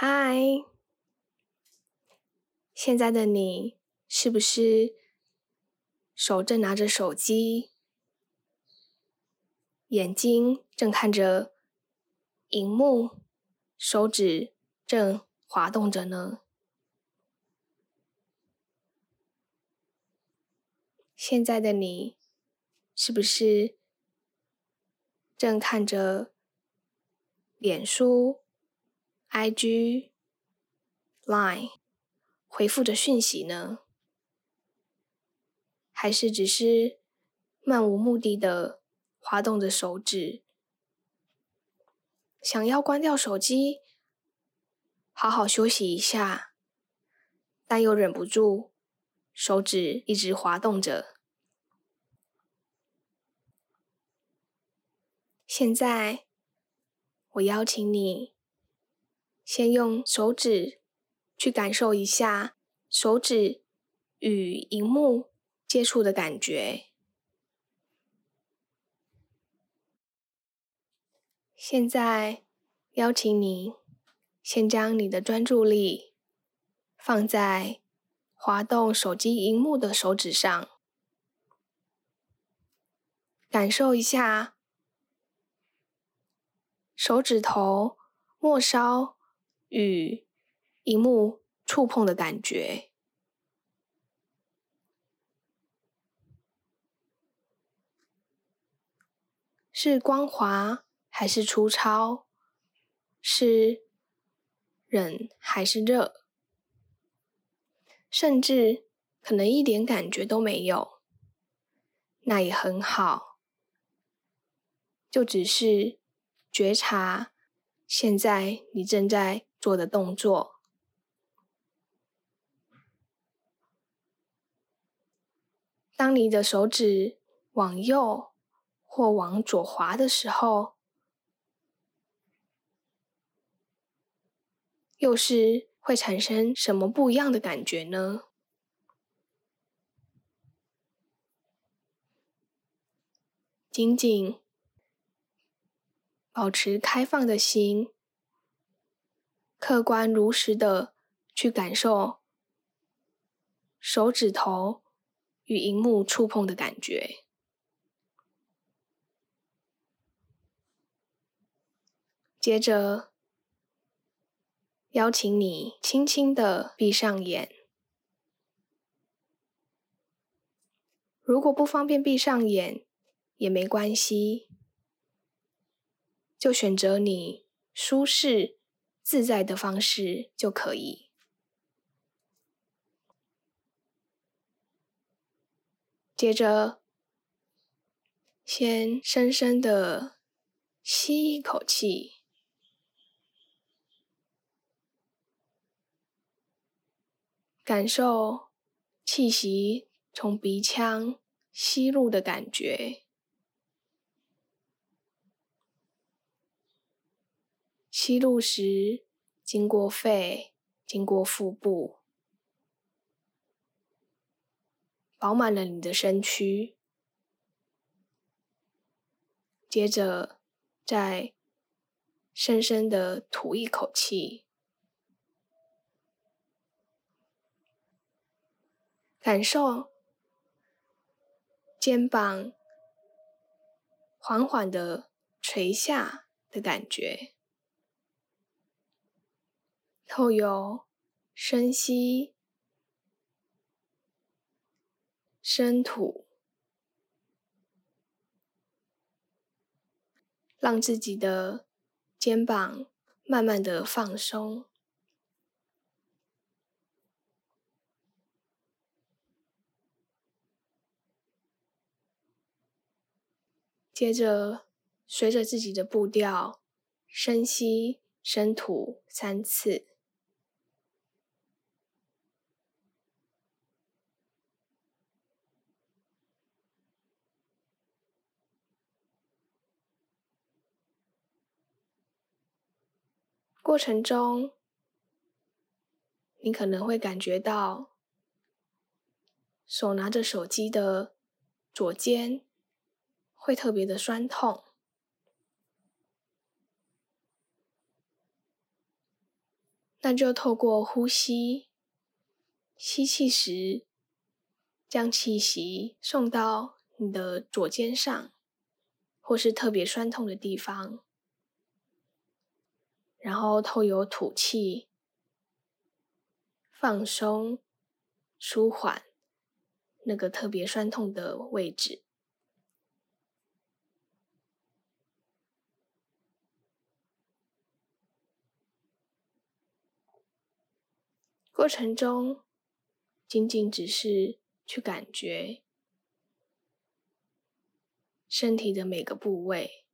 嗨，现在的你是不是手正拿着手机，眼睛正看着荧幕，手指正滑动着呢？现在的你是不是正看着脸书？IG、Line 回复着讯息呢？还是只是漫无目的的滑动着手指，想要关掉手机，好好休息一下，但又忍不住手指一直滑动着。现在，我邀请你。先用手指去感受一下手指与荧幕接触的感觉。现在邀请你先将你的专注力放在滑动手机荧幕的手指上，感受一下手指头末梢。与荧幕触碰的感觉，是光滑还是粗糙？是冷还是热？甚至可能一点感觉都没有，那也很好，就只是觉察现在你正在做的动作。当你的手指往右或往左滑的时候，又是会产生什么不一样的感觉呢？仅仅保持开放的心。客观如实的去感受手指头与荧幕触碰的感觉，接着邀请你轻轻的闭上眼。如果不方便闭上眼也没关系，就选择你舒适。自在的方式就可以。接着，先深深的吸一口气，感受气息从鼻腔吸入的感觉。吸入时，经过肺，经过腹部，饱满了你的身躯。接着，再深深的吐一口气，感受肩膀缓缓的垂下的感觉。透由深吸、深吐，让自己的肩膀慢慢的放松。接着，随着自己的步调，深吸、深吐三次。过程中，你可能会感觉到手拿着手机的左肩会特别的酸痛，那就透过呼吸，吸气时，将气息送到你的左肩上，或是特别酸痛的地方，然后透由吐气，放松、舒缓那个特别酸痛的位置。过程中，仅仅只是去感觉身体的每个部位，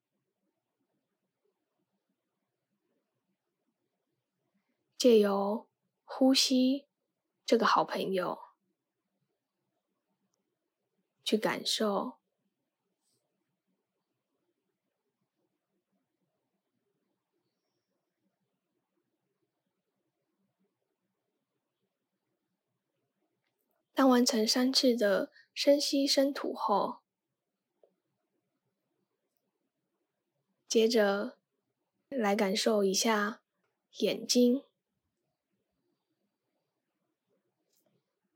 借由呼吸这个好朋友去感受。当完成三次的深吸深吐后，接着来感受一下眼睛，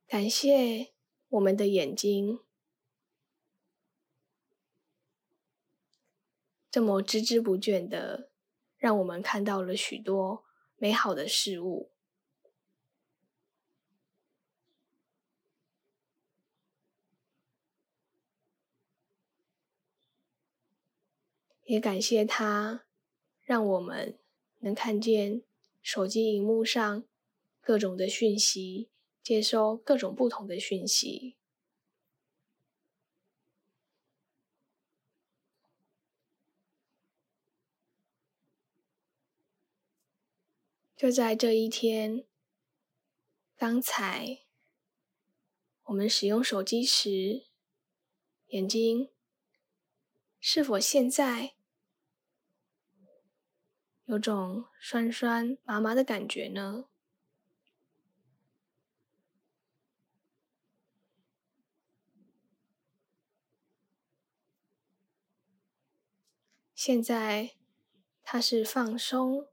感谢我们的眼睛，这么孜孜不倦的让我们看到了许多美好的事物。也感谢他，让我们能看见手机荧幕上各种的讯息，接收各种不同的讯息。就在这一天，刚才我们使用手机时，眼睛是否现在有种酸酸麻麻的感觉呢？现在它是放松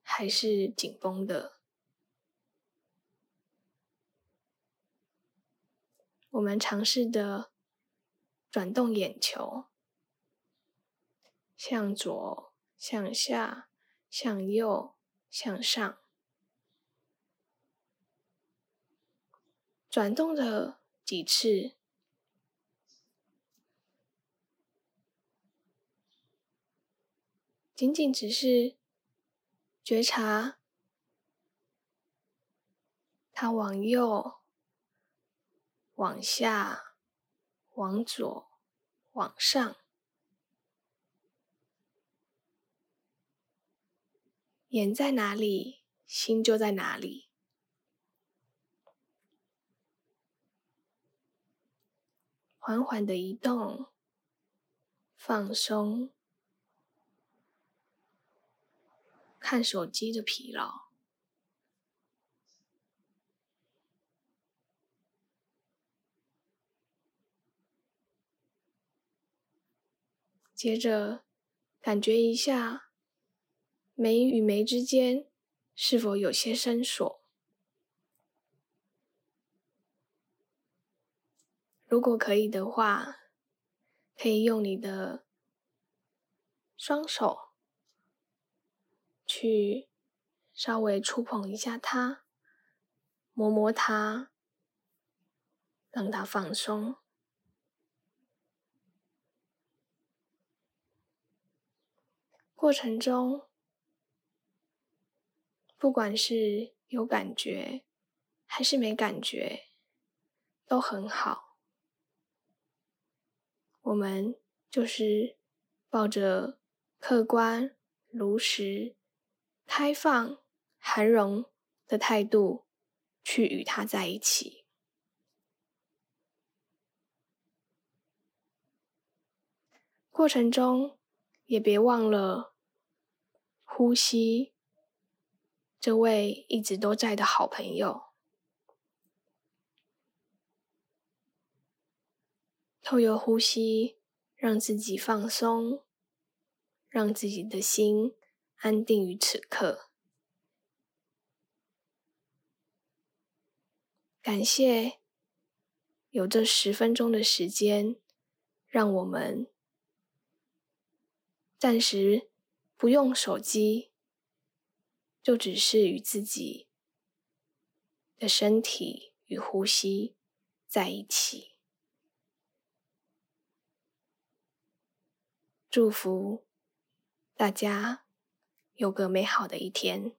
还是紧绷的？我们尝试的转动眼球。向左，向下，向右，向上，转动了几次，仅仅只是觉察它往右、往下、往左、往上。眼在哪里，心就在哪里。缓缓的移动，放松，看手机的疲劳。接着，感觉一下。眉与眉之间是否有些伸缩？如果可以的话，可以用你的双手去稍微触碰一下它，摸摸它，让它放松。过程中。不管是有感觉还是没感觉，都很好。我们就是抱着客观、如实、开放、涵容的态度去与他在一起。过程中也别忘了呼吸。这位一直都在的好朋友，透过呼吸，让自己放松，让自己的心安定于此刻。感谢有这十分钟的时间，让我们暂时不用手机，就只是与自己的身体与呼吸在一起。祝福大家有个美好的一天。